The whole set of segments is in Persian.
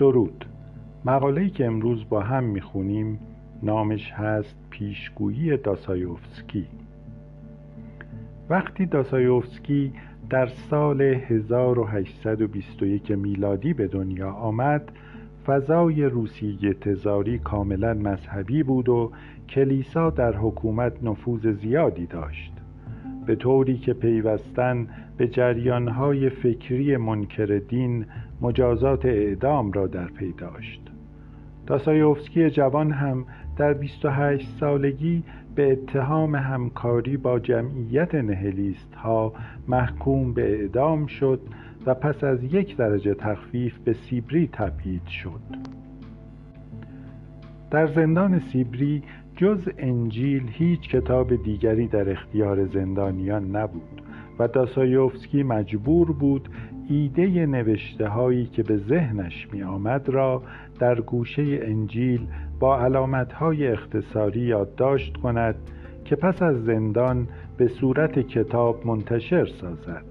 درود. مقاله‌ای که امروز با هم می‌خونیم نامش هست پیشگویی داسایوفسکی. وقتی داسایوفسکی در سال 1821 میلادی به دنیا آمد فضای روسیه تزاری کاملا مذهبی بود و کلیسا در حکومت نفوذ زیادی داشت. به طوری که پیوستن به جریانهای فکری منکر دین مجازات اعدام را در پی داشت. داسایوفسکی جوان هم در 28 سالگی به اتهام همکاری با جمعیت نهلیست ها محکوم به اعدام شد و پس از یک درجه تخفیف به سیبری تبعید شد. در زندان سیبری جز انجیل هیچ کتاب دیگری در اختیار زندانیان نبود و داسایوفسکی مجبور بود ایده نوشته هایی که به ذهنش می آمد را در گوشه انجیل با علامت های اختصاری یادداشت کند که پس از زندان به صورت کتاب منتشر سازد.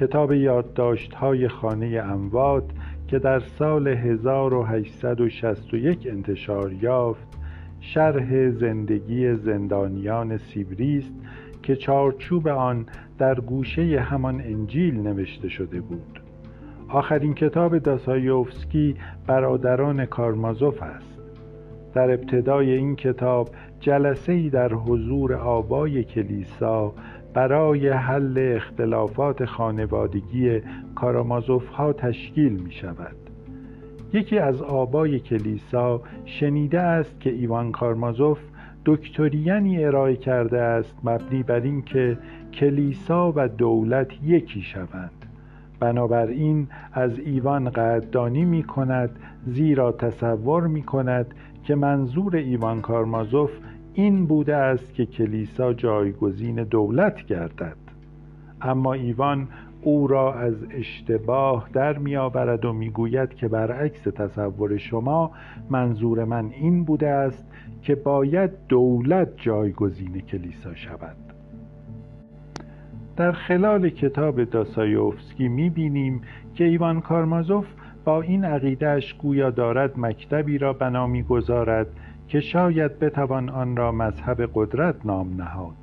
کتاب یادداشت های خانه اموات که در سال 1861 انتشار یافت شرح زندگی زندانیان سیبری است که چارچوب آن در گوشه همان انجیل نوشته شده بود. آخرین کتاب داسایوفسکی برادران کارمازوف است. در ابتدای این کتاب جلسه ای در حضور آبای کلیسا برای حل اختلافات خانوادگی کارامازوف ها تشکیل می شود یکی از آبای کلیسا شنیده است که ایوان کارمازوف دکتریانی ارائه کرده است مبنی بر اینکه کلیسا و دولت یکی شوند. بنابراین از ایوان قدردانی می کند زیرا تصور می کند که منظور ایوان کارمازوف این بوده است که کلیسا جایگزین دولت گردد. اما ایوان او را از اشتباه در میآورد و می‌گوید که برعکس تصور شما منظور من این بوده است که باید دولت جایگزین کلیسا شود. در خلال کتاب داسایوفسکی می‌بینیم که ایوان کارمازوف با این عقیدهش گویا دارد مکتبی را بنا می‌گذارد که شاید بتوان آن را مذهب قدرت نام نهاد.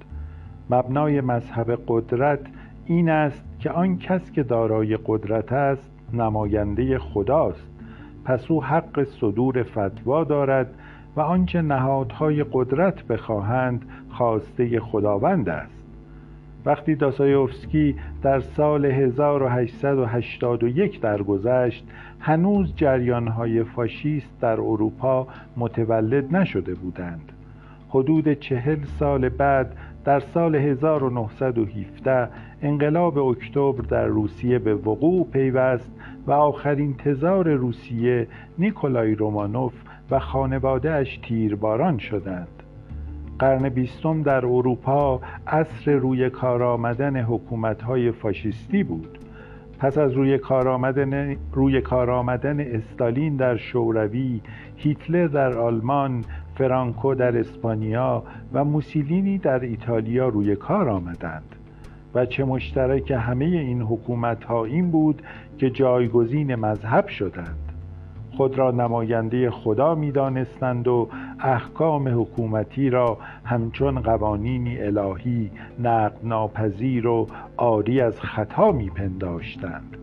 مبنای مذهب قدرت این است که آن کس که دارای قدرت است نماینده خداست. پس او حق صدور فتوا دارد و آنچه نهادهای قدرت بخواهند خواسته خداوند است. وقتی داسایوفسکی در سال 1881 درگذشت هنوز جریانهای فاشیست در اروپا متولد نشده بودند. حدود چهل سال بعد در سال 1917 انقلاب اکتبر در روسیه به وقوع پیوست و آخرین تزار روسیه نیکولای رومانوف و خانوادهش تیرباران شدند. قرن بیستم در اروپا عصر روی کار آمدن حکومت‌های فاشیستی بود. پس از روی کار آمدن, روی کار آمدن استالین در شوروی هیتلر در آلمان فرانکو در اسپانیا و موسولینی در ایتالیا روی کار آمدند و چه مشترک همه این حکومت ها این بود که جایگزین مذهب شدند. خود را نماینده خدا می دانستند و احکام حکومتی را همچون قوانینی الهی نقد ناپذیر و آری از خطا می پنداشتند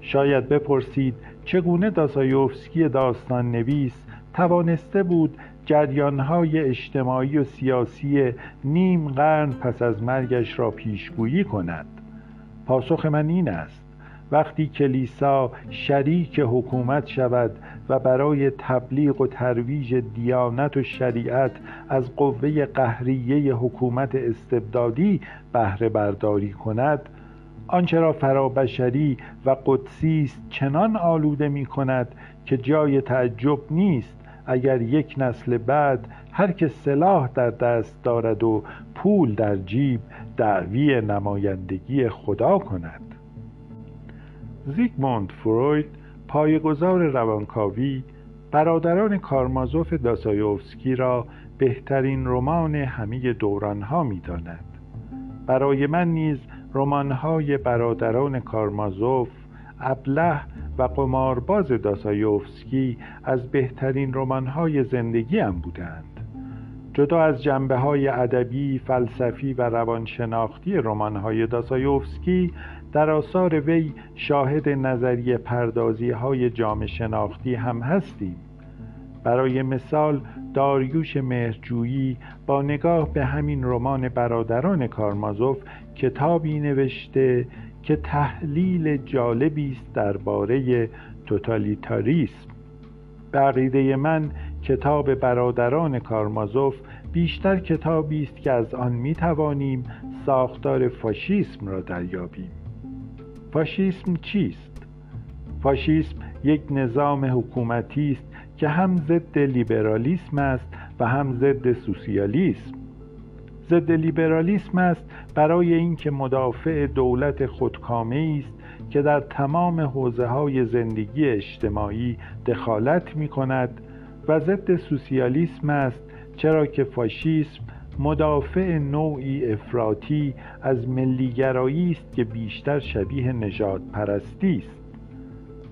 شاید بپرسید چگونه داسایوفسکی داستان نویس توانسته بود جریانهای اجتماعی و سیاسی نیم قرن پس از مرگش را پیشگویی کند. پاسخ من این است. وقتی کلیسا شریک حکومت شود و برای تبلیغ و ترویج دیانت و شریعت از قوه قهریه حکومت استبدادی بهره برداری کند آنچه را فرابشری و قدسی است چنان آلوده می کند که جای تعجب نیست اگر یک نسل بعد هر که سلاح در دست دارد و پول در جیب دعوی نمایندگی خدا کند زیگموند فروید پایگزار روانکاوی برادران کارمازوف داسایوفسکی را بهترین رمان همه دورانها می داند. برای من نیز رمانهای برادران کارمازوف ابله و قمارباز داسایوفسکی از بهترین رمان‌های زندگی هم بودند. جدا از جنبه های ادبی، فلسفی و روانشناختی رمان‌های داسایوفسکی در آثار وی شاهد نظریه پردازی های جامعه شناختی هم هستیم. برای مثال داریوش مهرجویی با نگاه به همین رمان برادران کارمازوف کتابی نوشته که تحلیل جالبی است درباره توتالیتاریسم. به عقیده من کتاب برادران کارمازوف بیشتر کتابی است که از آن می توانیم ساختار فاشیسم را دریابیم. فاشیسم چیست؟ فاشیسم یک نظام حکومتی است که هم ضد لیبرالیسم است و هم ضد سوسیالیسم. ضد لیبرالیسم است برای اینکه مدافع دولت خودکامه است که در تمام حوزه های زندگی اجتماعی دخالت می کند و ضد سوسیالیسم است چرا که فاشیسم مدافع نوعی افراطی از ملیگرایی است که بیشتر شبیه نجات پرستی است.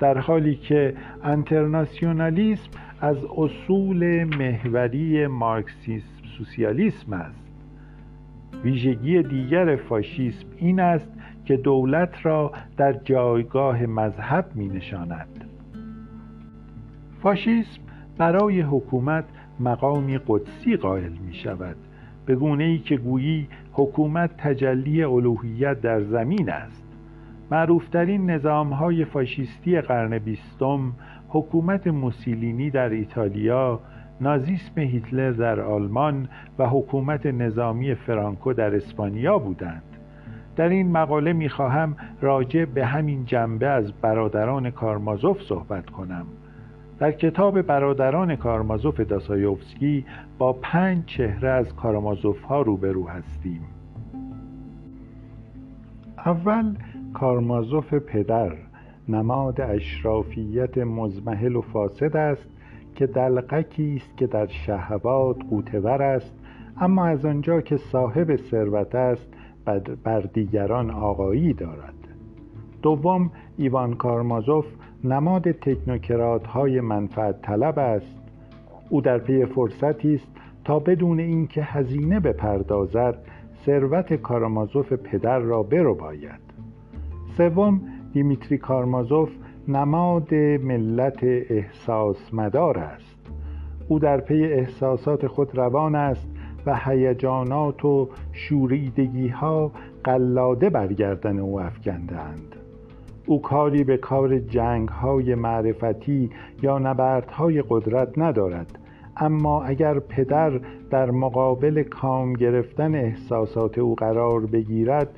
در حالی که انترناسیونالیسم از اصول محوری مارکسیسم سوسیالیسم است. ویژگی دیگر فاشیسم این است که دولت را در جایگاه مذهب می نشاند فاشیسم برای حکومت مقامی قدسی قائل می شود به گونه ای که گویی حکومت تجلی الوهیت در زمین است. معروفترین نظام های فاشیستی قرن بیستم حکومت موسولینی در ایتالیا نازیسم هیتلر در آلمان و حکومت نظامی فرانکو در اسپانیا بودند. در این مقاله می‌خواهم راجع به همین جنبه از برادران کارمازوف صحبت کنم. در کتاب برادران کارمازوف داسایوفسکی با پنج چهره از کارمازوف ها روبرو هستیم. اول کارمازوف پدر نماد اشرافیت مزمحل و فاسد است که دلقکی است که در شهوات قوتور است اما از آنجا که صاحب ثروت است بر دیگران آقایی دارد. دوم ایوان کارمازوف نماد تکنوکرات های منفعت طلب است. او در پی فرصتی است تا بدون اینکه هزینه بپردازد ثروت کارمازوف پدر را برو باید سوم دیمیتری کارمازوف نماد ملت احساس مدار است. او در پی احساسات خود روان است و هیجانات و شوریدگی ها قلاده برگردن او افکندند او کاری به کار جنگ های معرفتی یا نبردهای قدرت ندارد اما اگر پدر در مقابل کام گرفتن احساسات او قرار بگیرد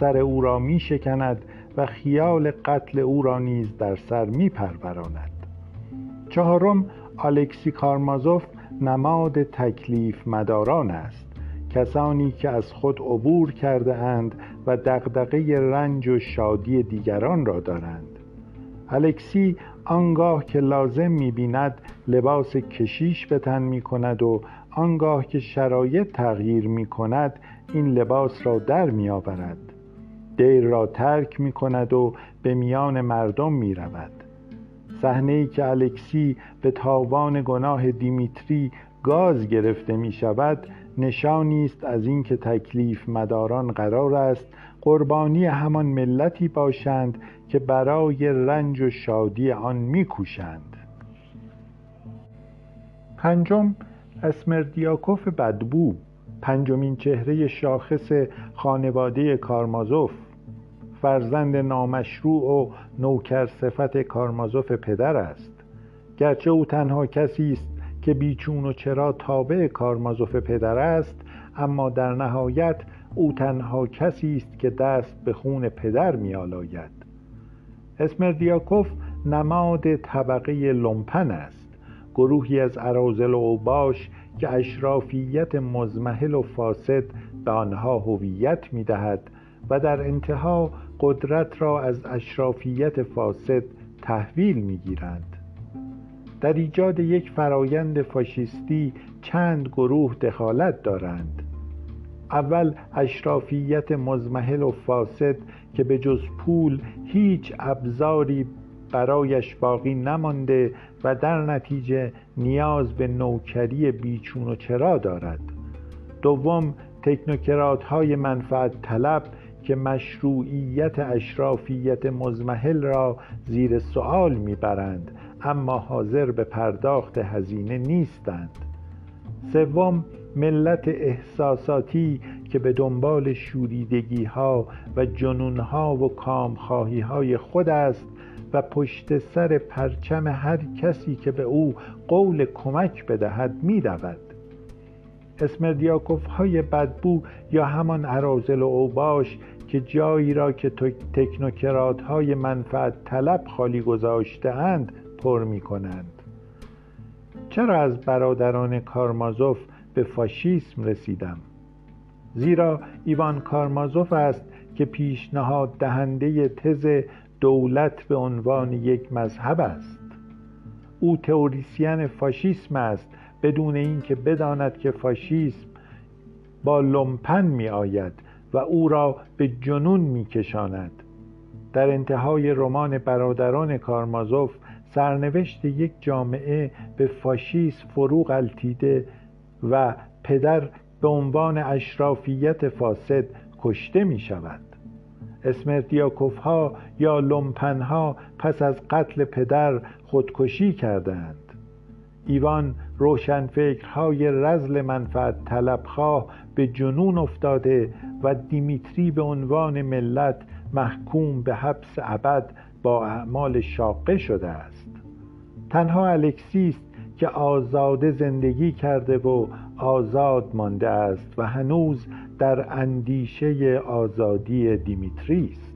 سر او را می شکند و خیال قتل او را نیز در سر می پروراند چهارم آلکسی کارمازوف نماد تکلیف مداران است. کسانی که از خود عبور کرده اند و دغدغه رنج و شادی دیگران را دارند. الکسی آنگاه که لازم می‌بیند لباس کشیش به تن می کند و آنگاه که شرایط تغییر می کند این لباس را در می آورد دیر را ترک می کند و به میان مردم می رود صحنه ای که الکسی به تاوان گناه دیمیتری گاز گرفته می شود نشانی است از اینکه تکلیف مداران قرار است قربانی همان ملتی باشند که برای رنج و شادی آن میکوشند. پنجم اسمردیاکوف بدبو پنجمین چهره شاخص خانواده کارمازوف. فرزند نامشروع و نوکر صفت کارمازوف پدر است. گرچه او تنها کسی است که بیچون و چرا تابع کارمازوف پدر است اما در نهایت او تنها کسی است که دست به خون پدر میآلاید. اسمردیاکوف نماد طبقه لومپن است گروهی از ارازل و اوباش که اشرافیت مزمحل و فاسد به آنها هویت می‌دهد و در انتها قدرت را از اشرافیت فاسد تحویل می‌گیرند. در ایجاد یک فرایند فاشیستی چند گروه دخالت دارند. اول اشرافیت مزمحل و فاسد که به جز پول هیچ ابزاری برایش باقی نمانده و در نتیجه نیاز به نوکری بیچون و چرا دارد. دوم تکنوکرات های منفعت طلب که مشروعیت اشرافیت مزمحل را زیر سوال می‌برند اما حاضر به پرداخت هزینه نیستند. سوم ملت احساساتی که به دنبال شوریدگی ها و جنون ها و کامخواهی های خود است و پشت سر پرچم هر کسی که به او قول کمک بدهد می دود اسمردیاکوف های بدبو یا همان عرازل و اوباش که جایی را که تکنوکرات های منفعت طلب خالی گذاشته اند پر می کنند چرا از برادران کارمازوف به فاشیسم رسیدم؟ زیرا ایوان کارمازوف است که پیشنهاد دهنده تز دولت به عنوان یک مذهب است. او تئوریسین فاشیسم است بدون اینکه بداند که فاشیسم با لومپن می آید و او را به جنون می کشاند در انتهای رمان برادران کارمازوف سرنوشت یک جامعه به فاشیسم فروغ التیده و پدر به عنوان اشرافیت فاسد کشته می شود اسمرتیاکوف ها یا لومپن ها پس از قتل پدر خودکشی کردند ایوان روشنفکرهای رزل منفعت طلبخواه به جنون افتاده و دیمیتری به عنوان ملت محکوم به حبس ابد با اعمال شاقه شده است. تنها الکسیست که آزاده زندگی کرده و آزاد مانده است و هنوز در اندیشه آزادی دیمیتریست